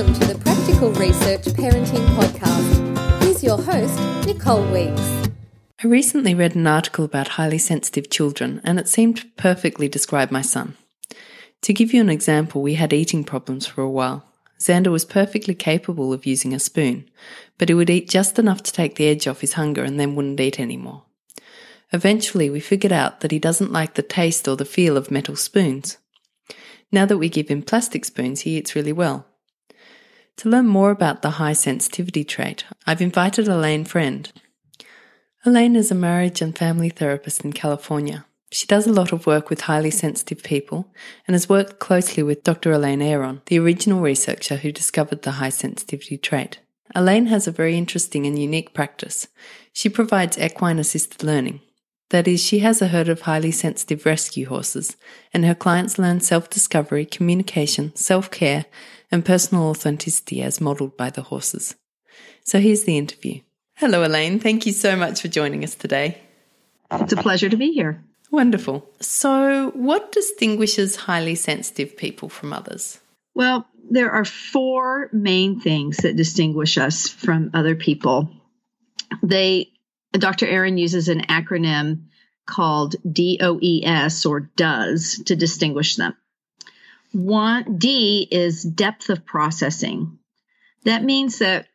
Welcome to the Practical Research Parenting Podcast. Here's your host, Nicole Weeks. I recently read an article about highly sensitive children, and it seemed to perfectly describe my son. To give you an example, we had eating problems for a while. Xander was perfectly capable of using a spoon, but he would eat just enough to take the edge off his hunger and then wouldn't eat anymore. Eventually, we figured out that he doesn't like the taste or the feel of metal spoons. Now that we give him plastic spoons, he eats really well. To learn more about the high sensitivity trait, I've invited Elaine Friend. Elaine is a marriage and family therapist in California. She does a lot of work with highly sensitive people and has worked closely with Dr. Elaine Aron, the original researcher who discovered the high sensitivity trait. Elaine has a very interesting and unique practice. She provides equine assisted learning, that is, she has a herd of highly sensitive rescue horses, and her clients learn self discovery, communication, self care, and personal authenticity as modelled by the horses. So here's the interview. Hello, Elaine. Thank you so much for joining us today. It's a pleasure to be here. Wonderful. So, what distinguishes highly sensitive people from others? Well, there are four main things that distinguish us from other people. They Dr. Aron uses an acronym called DOES or DOES to distinguish them. One D is depth of processing. That means that,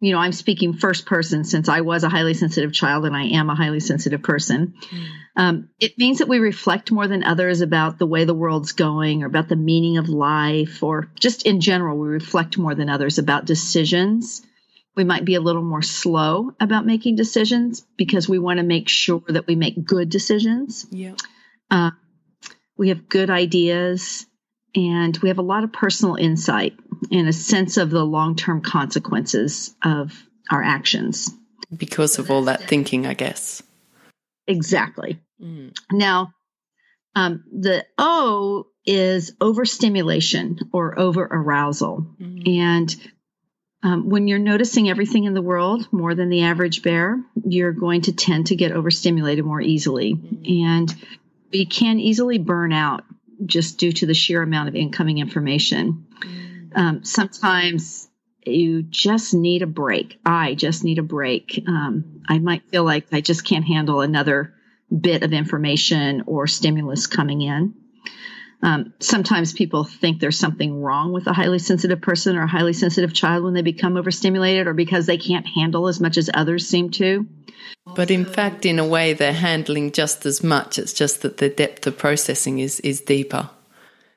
you know, I'm speaking first person since I was a highly sensitive child and I am a highly sensitive person. Mm. Um, it means that we reflect more than others about the way the world's going or about the meaning of life or just in general, we reflect more than others about decisions we might be a little more slow about making decisions because we want to make sure that we make good decisions. Yeah. Uh, we have good ideas and we have a lot of personal insight and a sense of the long term consequences of our actions. Because of all that thinking, I guess. Exactly. Mm. Now, um, the O is overstimulation or over arousal. Mm. And um, when you're noticing everything in the world more than the average bear, you're going to tend to get overstimulated more easily. Mm-hmm. And we can easily burn out just due to the sheer amount of incoming information. Um, sometimes you just need a break. I just need a break. Um, I might feel like I just can't handle another bit of information or stimulus coming in. Um, sometimes people think there's something wrong with a highly sensitive person or a highly sensitive child when they become overstimulated or because they can't handle as much as others seem to. But in fact, in a way, they're handling just as much. It's just that the depth of processing is, is deeper.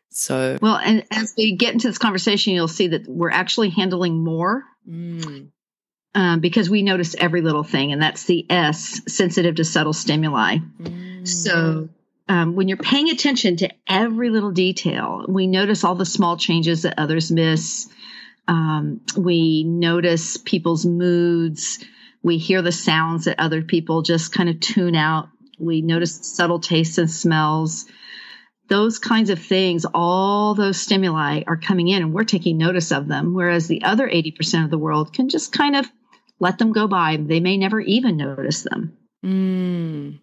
So, well, and as we get into this conversation, you'll see that we're actually handling more. Mm. Um, because we notice every little thing, and that's the S, sensitive to subtle stimuli. Mm. So um, when you're paying attention to every little detail, we notice all the small changes that others miss. Um, we notice people's moods. We hear the sounds that other people just kind of tune out. We notice subtle tastes and smells. Those kinds of things, all those stimuli are coming in and we're taking notice of them. Whereas the other 80% of the world can just kind of let them go by. They may never even notice them. Mm.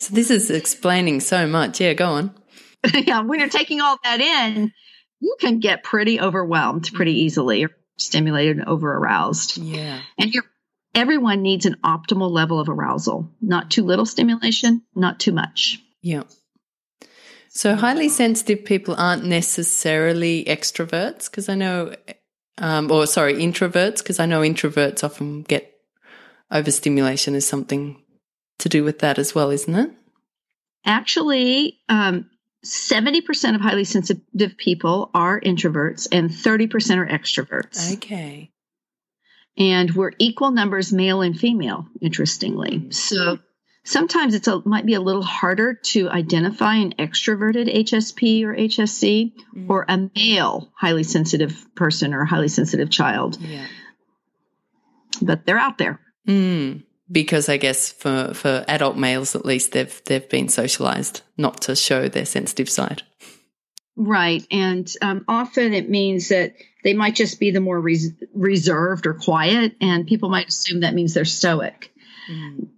So this is explaining so much. Yeah, go on. yeah, when you're taking all that in, you can get pretty overwhelmed pretty mm-hmm. easily or stimulated and over aroused. Yeah. And you're everyone needs an optimal level of arousal. Not too little stimulation, not too much. Yeah. So highly sensitive people aren't necessarily extroverts because I know um, or sorry, introverts because I know introverts often get overstimulation is something to do with that as well, isn't it? Actually, um, 70% of highly sensitive people are introverts and 30% are extroverts. Okay. And we're equal numbers male and female, interestingly. Mm-hmm. So sometimes it's a might be a little harder to identify an extroverted HSP or HSC mm-hmm. or a male highly sensitive person or highly sensitive child. Yeah. But they're out there. Mm because I guess for, for adult males at least they've they've been socialized not to show their sensitive side. Right, and um, often it means that they might just be the more res- reserved or quiet, and people might assume that means they're stoic, mm.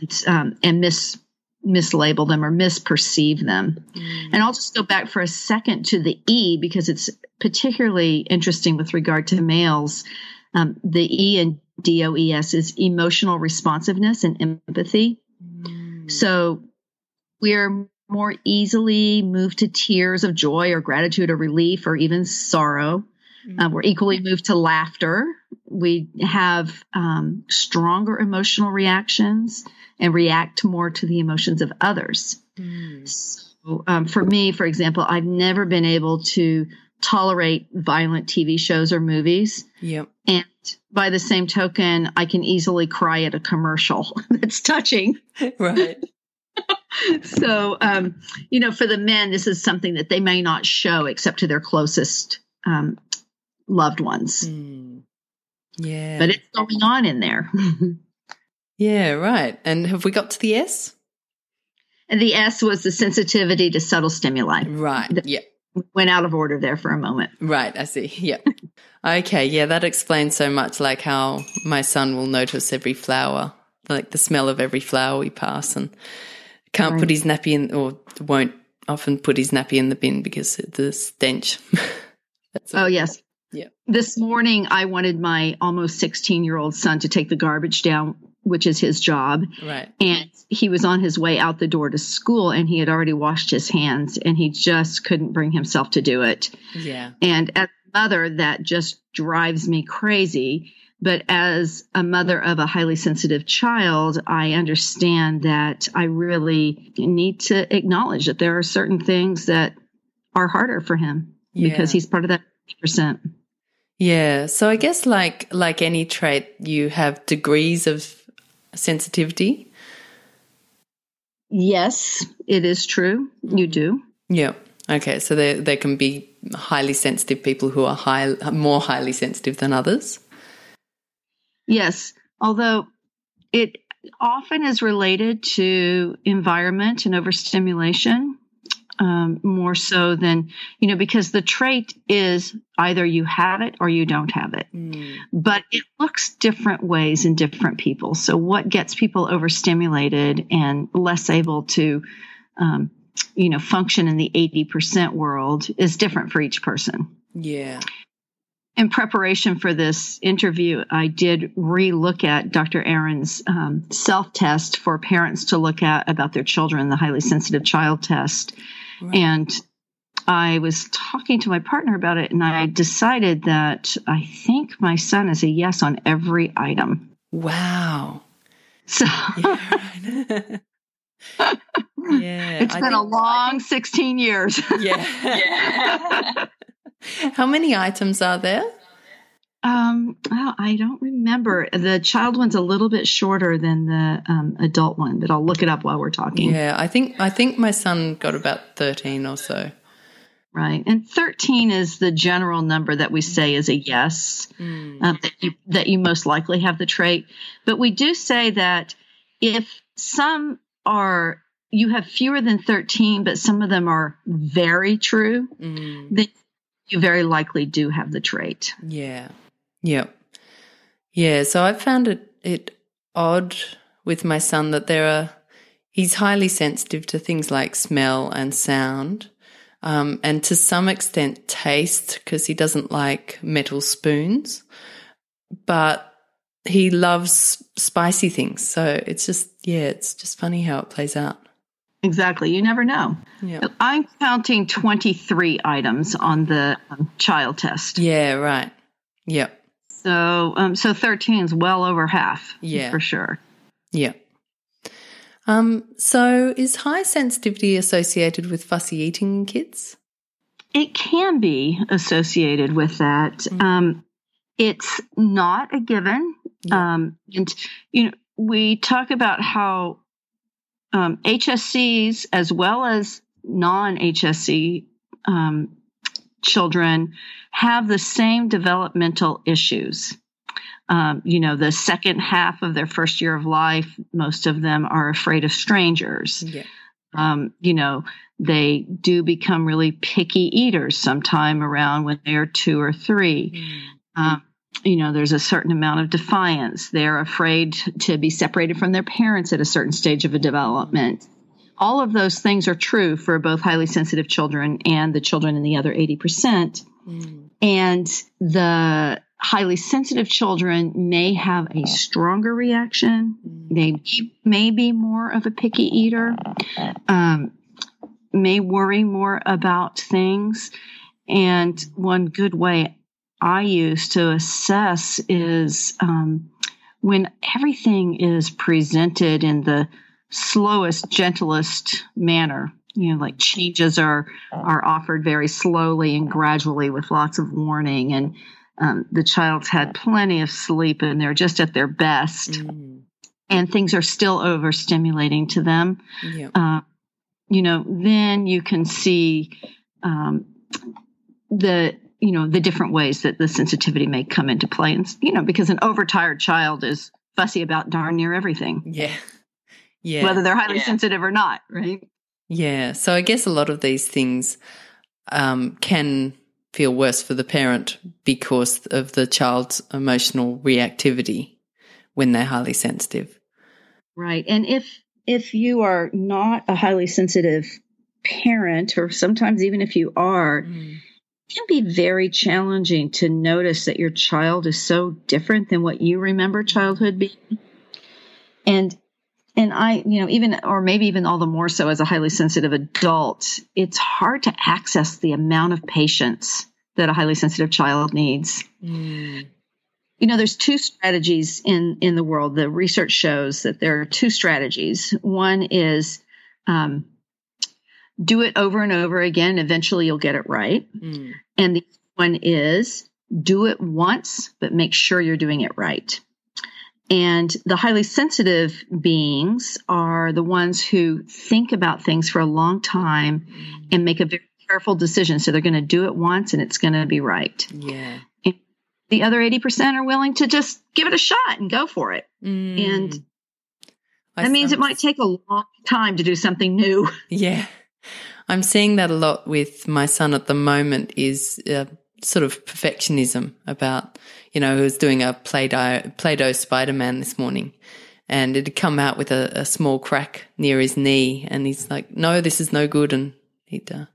and um, and miss mislabel them or misperceive them. Mm. And I'll just go back for a second to the E because it's particularly interesting with regard to males. Um, the E and DOES is emotional responsiveness and empathy. Mm. So we're more easily moved to tears of joy or gratitude or relief or even sorrow. Mm. Uh, we're equally moved to laughter. We have um, stronger emotional reactions and react more to the emotions of others. Mm. So, um, for me, for example, I've never been able to tolerate violent TV shows or movies. Yep. And by the same token, I can easily cry at a commercial that's touching. Right. so, um, you know, for the men, this is something that they may not show except to their closest um, loved ones. Mm. Yeah. But it's going on in there. yeah, right. And have we got to the S? And the S was the sensitivity to subtle stimuli. Right. Yeah. Went out of order there for a moment. Right. I see. Yeah. okay. Yeah. That explains so much, like how my son will notice every flower, like the smell of every flower we pass and can't right. put his nappy in or won't often put his nappy in the bin because of the stench. oh, yes. Yeah. This morning, I wanted my almost 16 year old son to take the garbage down, which is his job. Right. And he was on his way out the door to school and he had already washed his hands and he just couldn't bring himself to do it. Yeah. And as a mother, that just drives me crazy. But as a mother of a highly sensitive child, I understand that I really need to acknowledge that there are certain things that are harder for him yeah. because he's part of that percent. Yeah. So I guess like like any trait, you have degrees of sensitivity. Yes, it is true. You do. Yeah. Okay. So there there can be highly sensitive people who are high more highly sensitive than others. Yes, although it often is related to environment and overstimulation um, more so than you know because the trait is either you have it or you don't have it mm. but it looks different ways in different people so what gets people overstimulated and less able to um, you know function in the 80% world is different for each person yeah in preparation for this interview, I did re-look at Dr. Aron's um, self-test for parents to look at about their children, the highly sensitive child test. Right. And I was talking to my partner about it, and I decided that I think my son is a yes on every item. Wow. So. Yeah, yeah it's I been a long think, 16 years. Yeah. yeah. How many items are there? Um, well, I don't remember. The child one's a little bit shorter than the um, adult one, but I'll look it up while we're talking. Yeah, I think I think my son got about thirteen or so. Right, and thirteen is the general number that we say is a yes mm. um, that you that you most likely have the trait. But we do say that if some are you have fewer than 13 but some of them are very true mm. then you very likely do have the trait yeah Yep. Yeah. So I found it it odd with my son that there are he's highly sensitive to things like smell and sound, um, and to some extent taste because he doesn't like metal spoons, but he loves spicy things. So it's just yeah, it's just funny how it plays out. Exactly. You never know. Yeah. I'm counting 23 items on the um, child test. Yeah, right. Yep. So, um, so 13 is well over half. Yeah. For sure. Yeah. Um, so is high sensitivity associated with fussy eating in kids? It can be associated with that. Mm-hmm. Um, it's not a given. Yeah. Um, and, you know, we talk about how um, HSCs as well as non HSC um, children have the same developmental issues. Um, you know, the second half of their first year of life, most of them are afraid of strangers. Yeah. Um, you know, they do become really picky eaters sometime around when they are two or three. Mm. Um, you know, there's a certain amount of defiance. They're afraid to be separated from their parents at a certain stage of a development. All of those things are true for both highly sensitive children and the children in the other 80%. Mm. And the highly sensitive children may have a stronger reaction. They may be more of a picky eater, um, may worry more about things. And one good way I use to assess is um, when everything is presented in the slowest, gentlest manner. You know, like changes are are offered very slowly and gradually with lots of warning, and um, the child's had plenty of sleep and they're just at their best, mm. and things are still overstimulating to them. Yeah. Uh, you know, then you can see um, the you know the different ways that the sensitivity may come into play, and you know, because an overtired child is fussy about darn near everything. Yeah. Yeah. Whether they're highly yeah. sensitive or not, right? Yeah. So I guess a lot of these things um, can feel worse for the parent because of the child's emotional reactivity when they're highly sensitive. Right. And if if you are not a highly sensitive parent or sometimes even if you are, mm. it can be very challenging to notice that your child is so different than what you remember childhood being. And and I, you know, even, or maybe even all the more so as a highly sensitive adult, it's hard to access the amount of patience that a highly sensitive child needs. Mm. You know, there's two strategies in, in the world. The research shows that there are two strategies. One is, um, do it over and over again. Eventually you'll get it right. Mm. And the one is do it once, but make sure you're doing it right. And the highly sensitive beings are the ones who think about things for a long time and make a very careful decision. So they're going to do it once and it's going to be right. Yeah. And the other 80% are willing to just give it a shot and go for it. Mm. And I that means it might take a long time to do something new. Yeah. I'm seeing that a lot with my son at the moment is uh, sort of perfectionism about, you know, he was doing a Play-Doh, Play-Doh Spider-Man this morning and it had come out with a, a, small crack near his knee. And he's like, no, this is no good. And he'd, uh,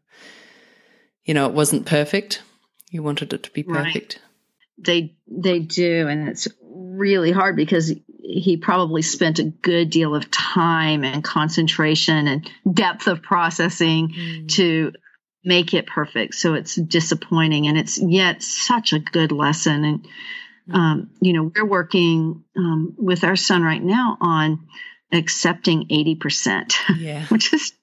you know, it wasn't perfect. He wanted it to be perfect. Right. They, they do. And it's really hard because he probably spent a good deal of time and concentration and depth of processing mm. to make it perfect. So it's disappointing and it's yet such a good lesson. And, um, you know, we're working um, with our son right now on accepting 80%, yeah. which is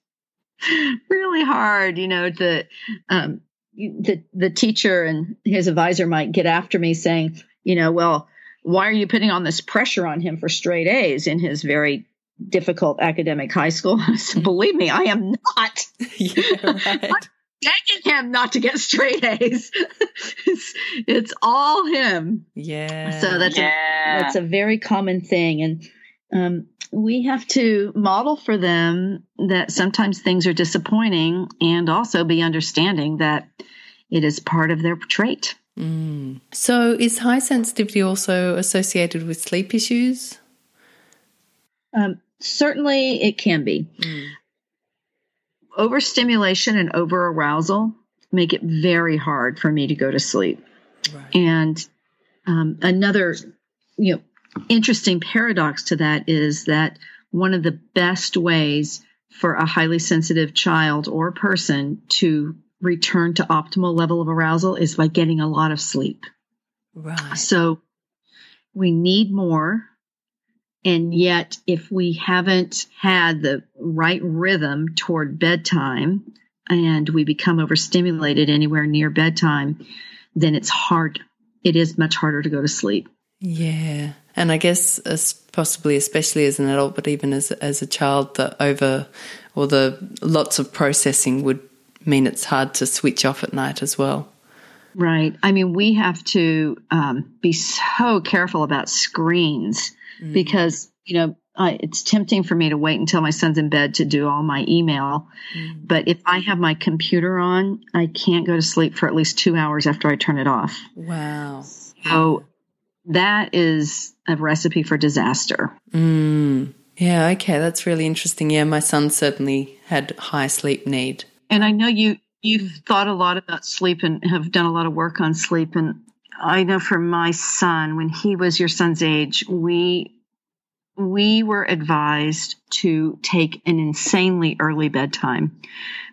really hard, you know, the, um, the, the teacher and his advisor might get after me saying, you know, well, why are you putting on this pressure on him for straight A's in his very difficult academic high school? Believe me, I am not. Yeah, right begging him not to get straight A's. it's, it's all him. Yeah. So that's yeah. a that's a very common thing, and um, we have to model for them that sometimes things are disappointing, and also be understanding that it is part of their trait. Mm. So, is high sensitivity also associated with sleep issues? Um, certainly, it can be. Mm overstimulation and over arousal make it very hard for me to go to sleep. Right. And um, another, you know, interesting paradox to that is that one of the best ways for a highly sensitive child or person to return to optimal level of arousal is by getting a lot of sleep. Right. So we need more and yet, if we haven't had the right rhythm toward bedtime and we become overstimulated anywhere near bedtime, then it's hard. It is much harder to go to sleep. Yeah. And I guess as possibly, especially as an adult, but even as, as a child, the over or the lots of processing would mean it's hard to switch off at night as well. Right. I mean, we have to um, be so careful about screens mm. because you know I, it's tempting for me to wait until my son's in bed to do all my email mm. but if i have my computer on i can't go to sleep for at least two hours after i turn it off wow so that is a recipe for disaster mm. Yeah, okay, that's really interesting. Yeah, my son certainly had high sleep need. And I know you you've thought a lot about sleep and have done a lot of work on sleep and I know for my son when he was your son's age, we we were advised to take an insanely early bedtime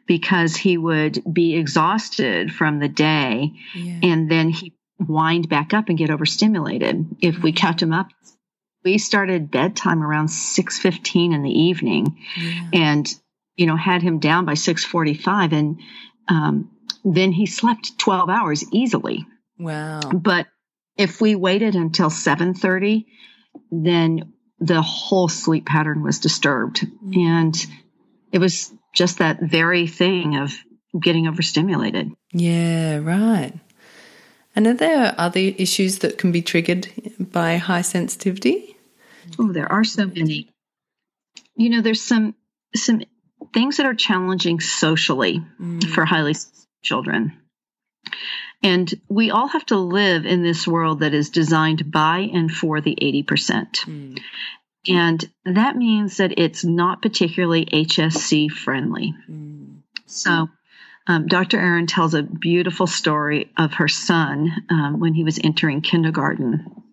because he would be exhausted from the day yeah. and then he wind back up and get overstimulated if we kept him up we started bedtime around 6.15 in the evening yeah. and you know had him down by 6.45 and um, then he slept 12 hours easily wow but if we waited until 7.30 then the whole sleep pattern was disturbed mm. and it was just that very thing of getting overstimulated yeah right and are there other issues that can be triggered by high sensitivity? Oh, there are so many. You know, there's some some things that are challenging socially mm. for highly children. And we all have to live in this world that is designed by and for the 80%. Mm. And that means that it's not particularly HSC friendly. Mm. So um, Dr. Aron tells a beautiful story of her son um, when he was entering kindergarten,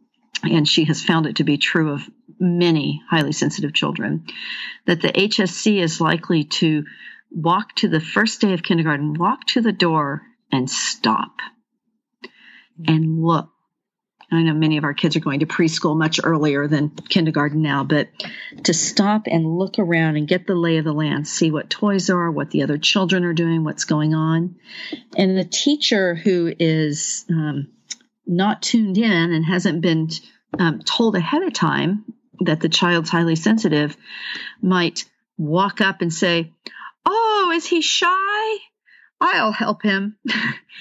and she has found it to be true of many highly sensitive children that the HSC is likely to walk to the first day of kindergarten, walk to the door, and stop and look I know many of our kids are going to preschool much earlier than kindergarten now, but to stop and look around and get the lay of the land, see what toys are, what the other children are doing, what's going on. And the teacher who is um, not tuned in and hasn't been um, told ahead of time that the child's highly sensitive might walk up and say, Oh, is he shy? I'll help him.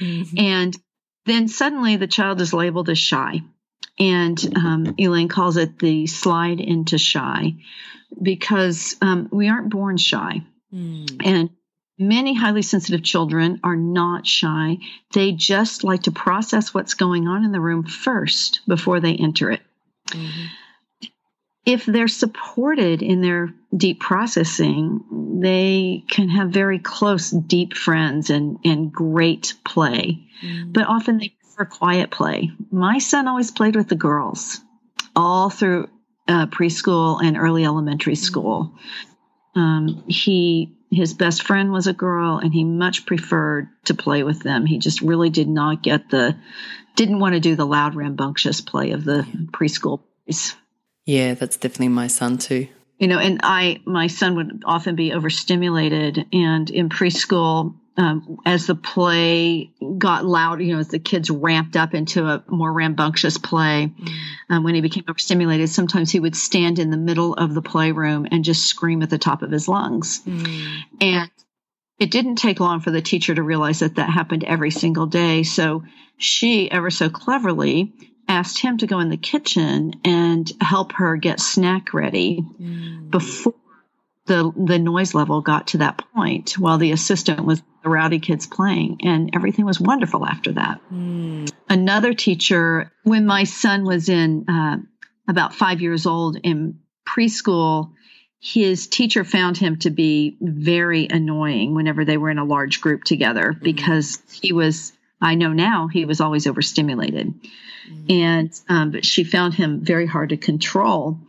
Mm-hmm. and then suddenly the child is labeled as shy. And um, Elaine calls it the slide into shy because um, we aren't born shy. Mm. And many highly sensitive children are not shy. They just like to process what's going on in the room first before they enter it. Mm-hmm. If they're supported in their deep processing, they can have very close, deep friends and, and great play. Mm. But often they prefer quiet play. My son always played with the girls all through uh, preschool and early elementary mm. school. Um, he his best friend was a girl, and he much preferred to play with them. He just really did not get the didn't want to do the loud, rambunctious play of the preschool boys. Yeah, that's definitely my son too you know, and I, my son would often be overstimulated. And in preschool, um, as the play got loud, you know, as the kids ramped up into a more rambunctious play, mm. um, when he became overstimulated, sometimes he would stand in the middle of the playroom and just scream at the top of his lungs. Mm. And it didn't take long for the teacher to realize that that happened every single day. So she, ever so cleverly, asked him to go in the kitchen and help her get snack ready mm. before the the noise level got to that point while the assistant was the rowdy kids playing and everything was wonderful after that mm. another teacher when my son was in uh, about five years old in preschool his teacher found him to be very annoying whenever they were in a large group together mm. because he was i know now he was always overstimulated mm. and um, but she found him very hard to control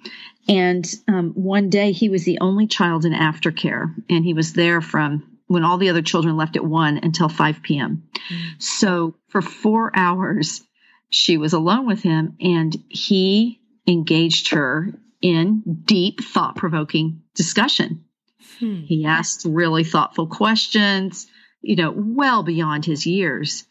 and um, one day he was the only child in aftercare, and he was there from when all the other children left at 1 until 5 p.m. Mm. So for four hours, she was alone with him, and he engaged her in deep, thought provoking discussion. Hmm. He asked really thoughtful questions, you know, well beyond his years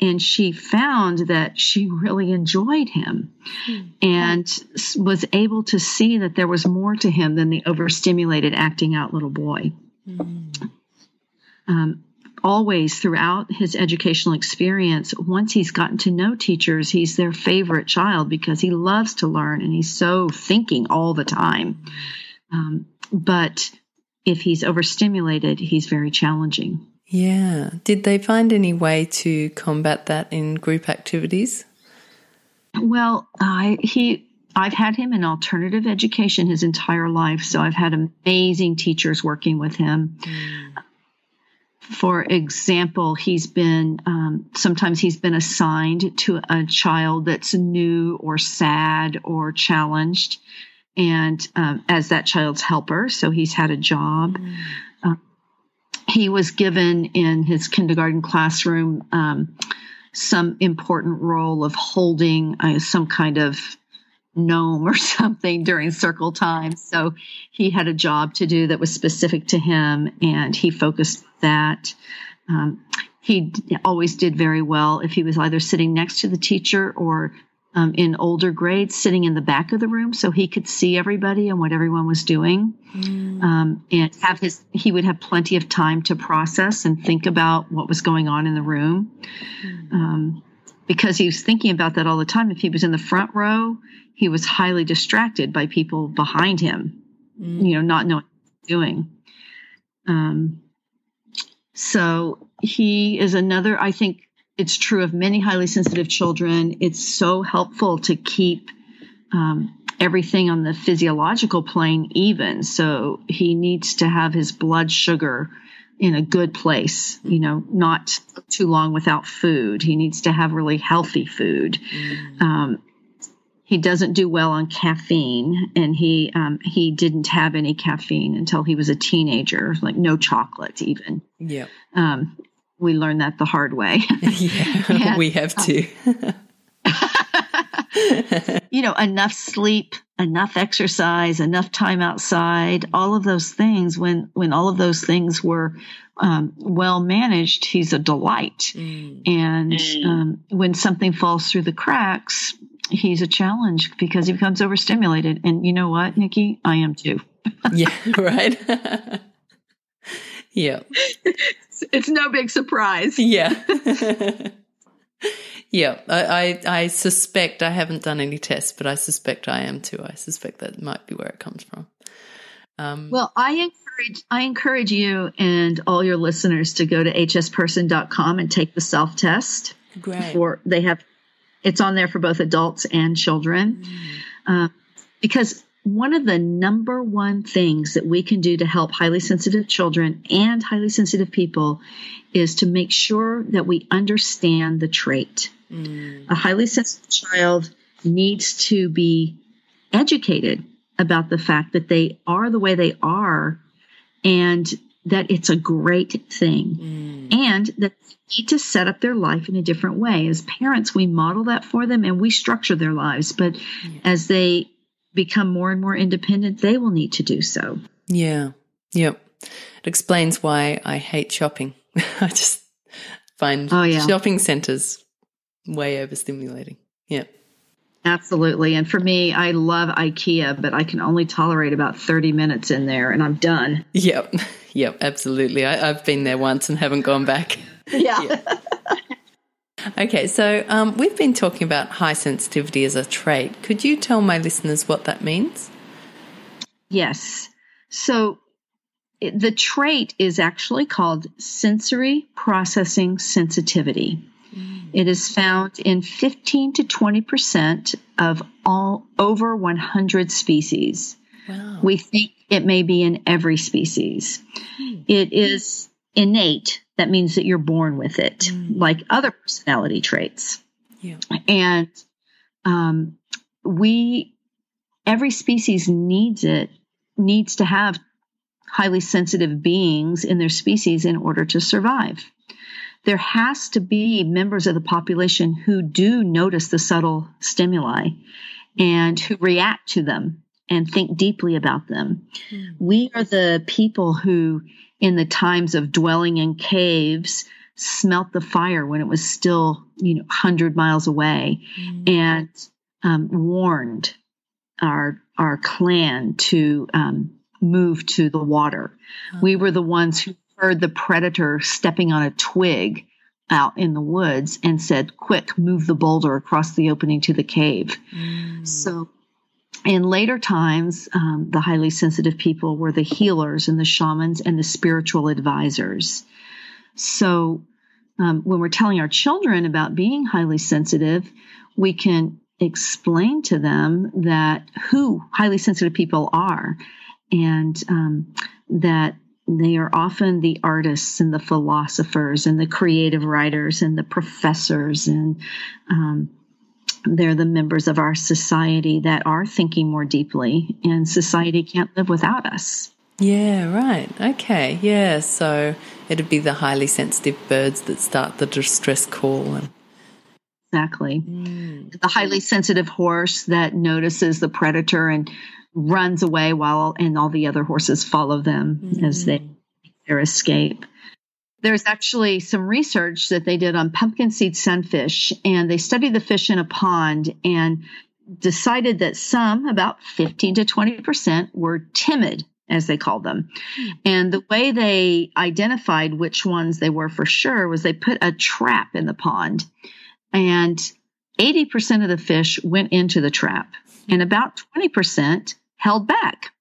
and she found that she really enjoyed him mm-hmm. and was able to see that there was more to him than the overstimulated acting out little boy. Mm-hmm. Um, always throughout his educational experience, once he's gotten to know teachers, he's their favorite child because he loves to learn and he's so thinking all the time. Um, but if he's overstimulated, he's very challenging. Yeah. Did they find any way to combat that in group activities? Well, uh, he I've had him in alternative education his entire life, so I've had amazing teachers working with him. Mm. For example, he's been um, sometimes he's been assigned to a child that's new or sad or challenged, and um, as that child's helper, so he's had a job. Mm. He was given in his kindergarten classroom um, some important role of holding uh, some kind of gnome or something during circle time. So he had a job to do that was specific to him, and he focused that. Um, he always did very well if he was either sitting next to the teacher or um, in older grades sitting in the back of the room so he could see everybody and what everyone was doing mm. um, and have his he would have plenty of time to process and think about what was going on in the room mm. um, because he was thinking about that all the time if he was in the front row he was highly distracted by people behind him mm. you know not knowing what he was doing um, so he is another i think it's true of many highly sensitive children. It's so helpful to keep um, everything on the physiological plane even. So he needs to have his blood sugar in a good place, you know, not too long without food. He needs to have really healthy food. Mm. Um, he doesn't do well on caffeine, and he um, he didn't have any caffeine until he was a teenager, like no chocolate even. Yeah. Um, we learned that the hard way. yeah, and, we have to. you know, enough sleep, enough exercise, enough time outside, all of those things. When when all of those things were um, well managed, he's a delight. Mm. And mm. Um, when something falls through the cracks, he's a challenge because he becomes overstimulated. And you know what, Nikki, I am too. yeah, right. Yeah it's no big surprise. Yeah. yeah. I, I, I suspect I haven't done any tests, but I suspect I am too. I suspect that might be where it comes from. Um, well, I encourage I encourage you and all your listeners to go to hsperson.com and take the self test. Great. For they have, it's on there for both adults and children, mm. uh, because one of the number one things that we can do to help highly sensitive children and highly sensitive people is to make sure that we understand the trait. Mm. A highly sensitive child needs to be educated about the fact that they are the way they are and that it's a great thing mm. and that they need to set up their life in a different way. As parents, we model that for them and we structure their lives. But yeah. as they become more and more independent, they will need to do so. Yeah. Yep. It explains why I hate shopping. I just find oh, yeah. shopping centers way overstimulating. Yeah. Absolutely. And for me, I love IKEA, but I can only tolerate about 30 minutes in there and I'm done. Yep. Yep. Absolutely. I, have been there once and haven't gone back. Yeah. yeah. Okay, so um, we've been talking about high sensitivity as a trait. Could you tell my listeners what that means? Yes. So the trait is actually called sensory processing sensitivity. Mm. It is found in 15 to 20 percent of all over 100 species. Wow. We think it may be in every species. Mm. It is innate that means that you're born with it, mm. like other personality traits. Yeah. And um, we, every species needs it, needs to have highly sensitive beings in their species in order to survive. There has to be members of the population who do notice the subtle stimuli and who react to them and think deeply about them. Mm. We are the people who in the times of dwelling in caves smelt the fire when it was still you know 100 miles away mm. and um, warned our our clan to um, move to the water oh. we were the ones who heard the predator stepping on a twig out in the woods and said quick move the boulder across the opening to the cave mm. so in later times, um, the highly sensitive people were the healers and the shamans and the spiritual advisors. So, um, when we're telling our children about being highly sensitive, we can explain to them that who highly sensitive people are and um, that they are often the artists and the philosophers and the creative writers and the professors and um, they're the members of our society that are thinking more deeply and society can't live without us yeah right okay yeah so it'd be the highly sensitive birds that start the distress call and exactly mm. the highly sensitive horse that notices the predator and runs away while and all the other horses follow them mm. as they their escape there's actually some research that they did on pumpkin seed sunfish and they studied the fish in a pond and decided that some about 15 to 20% were timid as they called them. And the way they identified which ones they were for sure was they put a trap in the pond and 80% of the fish went into the trap and about 20% held back.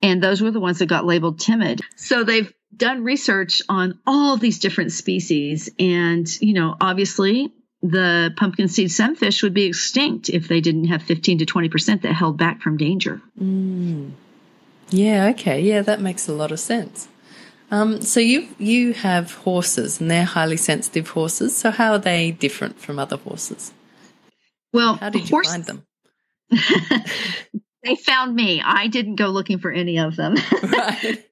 And those were the ones that got labeled timid. So they've done research on all these different species. And, you know, obviously the pumpkin seed sunfish would be extinct if they didn't have 15 to 20% that held back from danger. Mm. Yeah, okay. Yeah, that makes a lot of sense. Um, so you you have horses, and they're highly sensitive horses. So how are they different from other horses? Well, how did you horse- find them? they found me. I didn't go looking for any of them. Right.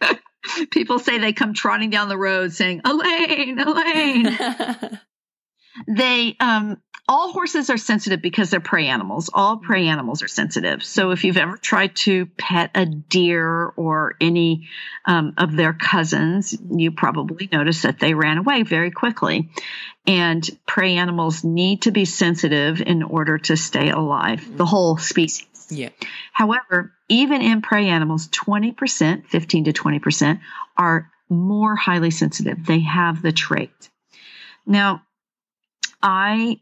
People say they come trotting down the road saying, "Elaine, Elaine." they um all horses are sensitive because they're prey animals. All prey animals are sensitive. So if you've ever tried to pet a deer or any um, of their cousins, you probably noticed that they ran away very quickly. And prey animals need to be sensitive in order to stay alive, the whole species. Yeah. However, even in prey animals, 20%, 15 to 20% are more highly sensitive. They have the trait. Now, I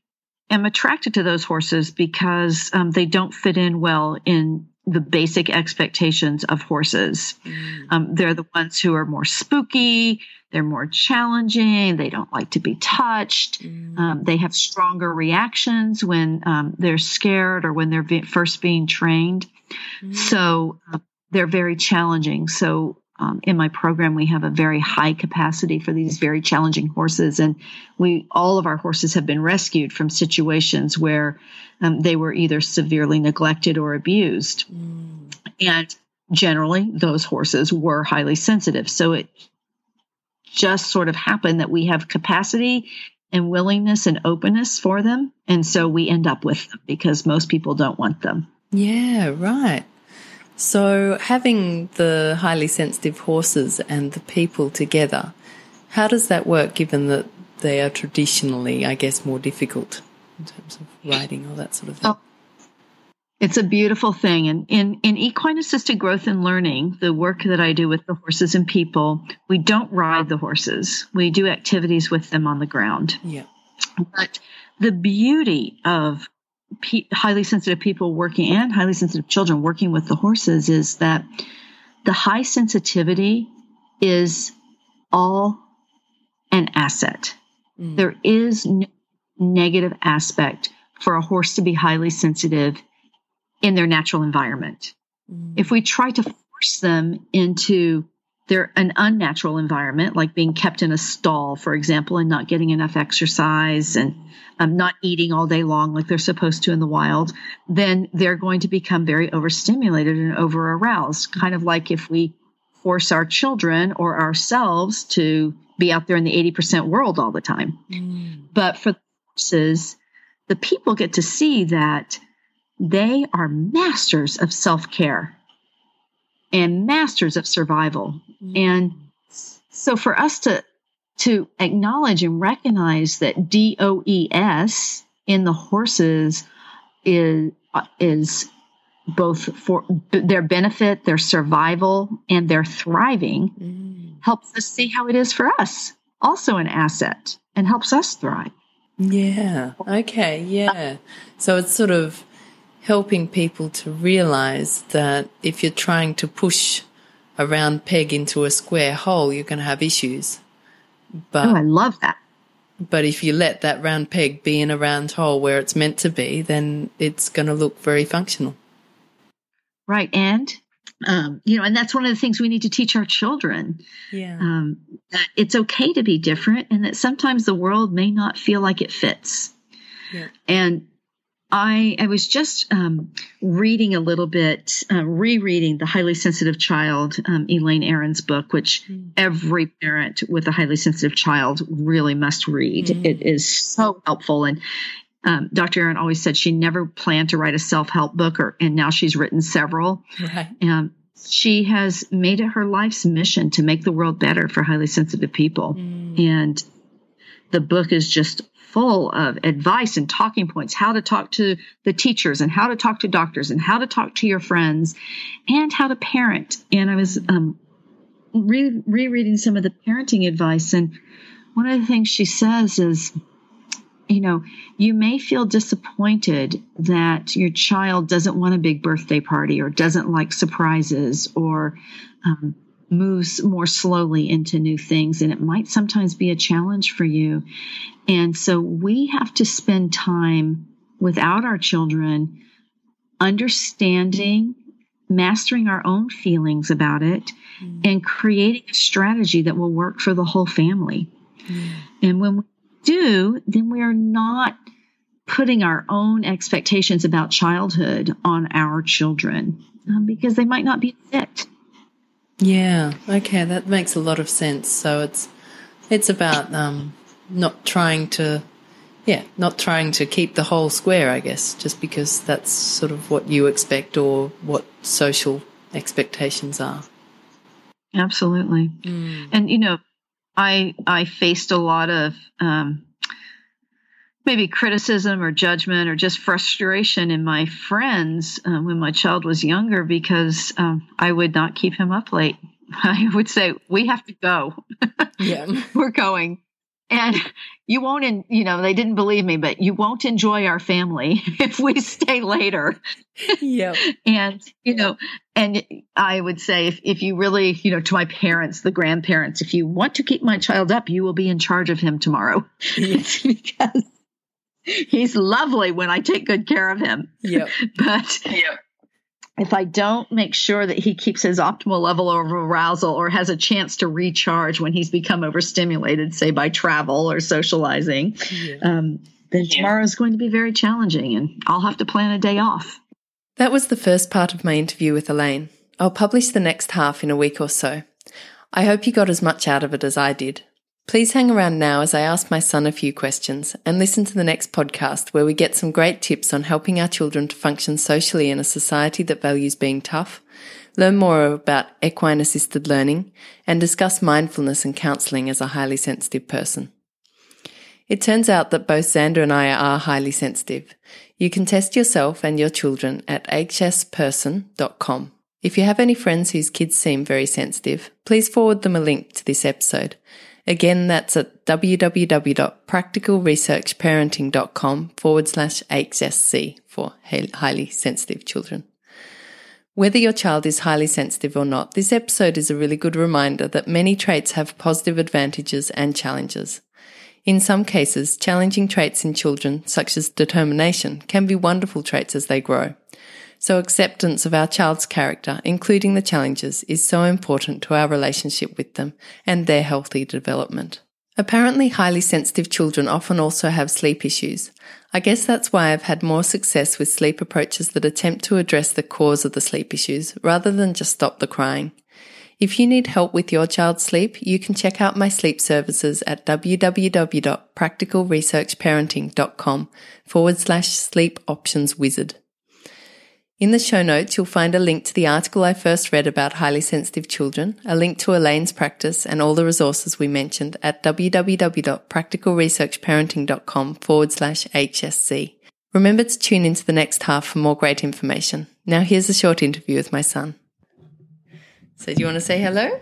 am attracted to those horses because um, they don't fit in well in the basic expectations of horses. Mm. Um, they're the ones who are more spooky, they're more challenging, they don't like to be touched, mm. um, they have stronger reactions when um, they're scared or when they're be- first being trained. Mm. So uh, they're very challenging. So um, in my program, we have a very high capacity for these very challenging horses, and we all of our horses have been rescued from situations where um, they were either severely neglected or abused, mm. and generally those horses were highly sensitive. So it just sort of happened that we have capacity and willingness and openness for them, and so we end up with them because most people don't want them. Yeah, right. So, having the highly sensitive horses and the people together, how does that work given that they are traditionally, I guess, more difficult in terms of riding or that sort of thing? Oh, it's a beautiful thing. And in, in equine assisted growth and learning, the work that I do with the horses and people, we don't ride the horses, we do activities with them on the ground. Yeah. But the beauty of highly sensitive people working and highly sensitive children working with the horses is that the high sensitivity is all an asset. Mm. There is no negative aspect for a horse to be highly sensitive in their natural environment. Mm. If we try to force them into they're an unnatural environment, like being kept in a stall, for example, and not getting enough exercise and um, not eating all day long like they're supposed to in the wild, then they're going to become very overstimulated and over aroused. Kind of like if we force our children or ourselves to be out there in the 80% world all the time. Mm. But for the horses, the people get to see that they are masters of self care and masters of survival. Mm-hmm. And so for us to to acknowledge and recognize that DOES in the horses is is both for their benefit, their survival, and their thriving mm. helps us see how it is for us, also an asset, and helps us thrive. Yeah. Okay. Yeah. So it's sort of helping people to realize that if you're trying to push a round peg into a square hole, you're going to have issues. But oh, I love that. But if you let that round peg be in a round hole where it's meant to be, then it's going to look very functional. Right. And, um, you know, and that's one of the things we need to teach our children. Yeah. Um, that it's okay to be different and that sometimes the world may not feel like it fits. Yeah. And I, I was just um, reading a little bit, uh, rereading The Highly Sensitive Child, um, Elaine Aron's book, which Mm. every parent with a highly sensitive child really must read. Mm. It is so helpful. And um, Dr. Aron always said she never planned to write a self help book, or and now she's written several. Right. Um, she has made it her life's mission to make the world better for highly sensitive people. Mm. And the book is just full of advice and talking points how to talk to the teachers and how to talk to doctors and how to talk to your friends and how to parent. And I was um, re- rereading some of the parenting advice. And one of the things she says is, you know, you may feel disappointed that your child doesn't want a big birthday party or doesn't like surprises or um, moves more slowly into new things. And it might sometimes be a challenge for you. And so we have to spend time without our children understanding, mastering our own feelings about it, and creating a strategy that will work for the whole family. And when we do, then we are not putting our own expectations about childhood on our children um, because they might not be fit. Yeah. Okay, that makes a lot of sense. So it's it's about um, not trying to, yeah, not trying to keep the whole square. I guess just because that's sort of what you expect or what social expectations are. Absolutely. And you know, I I faced a lot of um, maybe criticism or judgment or just frustration in my friends uh, when my child was younger because um, I would not keep him up late. I would say, "We have to go. Yeah. We're going." And you won't, in, you know, they didn't believe me, but you won't enjoy our family if we stay later yeah. and you know and i would say if, if you really you know to my parents the grandparents if you want to keep my child up you will be in charge of him tomorrow because he's lovely when i take good care of him Yep. but if i don't make sure that he keeps his optimal level of arousal or has a chance to recharge when he's become overstimulated say by travel or socializing Yeah. um, then tomorrow is going to be very challenging and i'll have to plan a day off That was the first part of my interview with Elaine. I'll publish the next half in a week or so. I hope you got as much out of it as I did. Please hang around now as I ask my son a few questions and listen to the next podcast where we get some great tips on helping our children to function socially in a society that values being tough, learn more about equine assisted learning, and discuss mindfulness and counselling as a highly sensitive person. It turns out that both Xander and I are highly sensitive. You can test yourself and your children at hsperson.com. If you have any friends whose kids seem very sensitive, please forward them a link to this episode. Again, that's at www.practicalresearchparenting.com forward slash HSC for highly sensitive children. Whether your child is highly sensitive or not, this episode is a really good reminder that many traits have positive advantages and challenges. In some cases, challenging traits in children, such as determination, can be wonderful traits as they grow. So acceptance of our child's character, including the challenges, is so important to our relationship with them and their healthy development. Apparently, highly sensitive children often also have sleep issues. I guess that's why I've had more success with sleep approaches that attempt to address the cause of the sleep issues rather than just stop the crying. If you need help with your child's sleep, you can check out my sleep services at www.practicalresearchparenting.com forward slash sleep options wizard. In the show notes, you'll find a link to the article I first read about highly sensitive children, a link to Elaine's practice, and all the resources we mentioned at www.practicalresearchparenting.com forward slash HSC. Remember to tune into the next half for more great information. Now here's a short interview with my son. So do you want to say hello?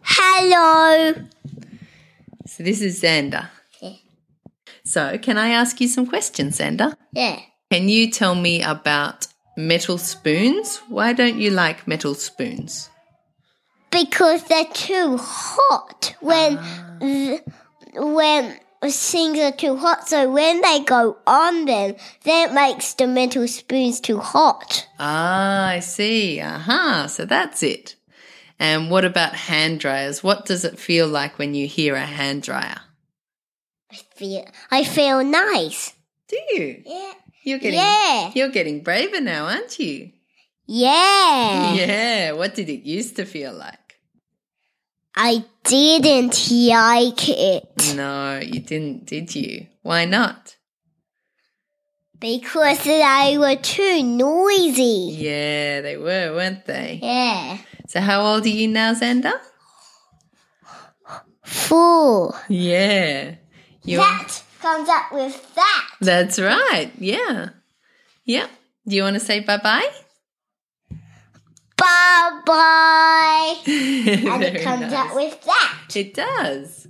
Hello. So this is Xander. Yeah. So can I ask you some questions, Xander? Yeah. Can you tell me about metal spoons? Why don't you like metal spoons? Because they're too hot when th- when things are too hot, so when they go on them, then it makes the metal spoons too hot. Ah, I see. Aha. So that's it. And what about hand dryers? What does it feel like when you hear a hand dryer? I feel I feel nice. Do you? Yeah. You're getting Yeah. You're getting braver now, aren't you? Yeah. Yeah. What did it used to feel like? I didn't like it No, you didn't, did you? Why not? because they were too noisy. Yeah, they were, weren't they? Yeah. So how old are you now, Xander? Four. Yeah. You're... That comes up with that. That's right. Yeah. Yeah. Do you want to say bye-bye? Bye bye. And it comes nice. up with that. It does.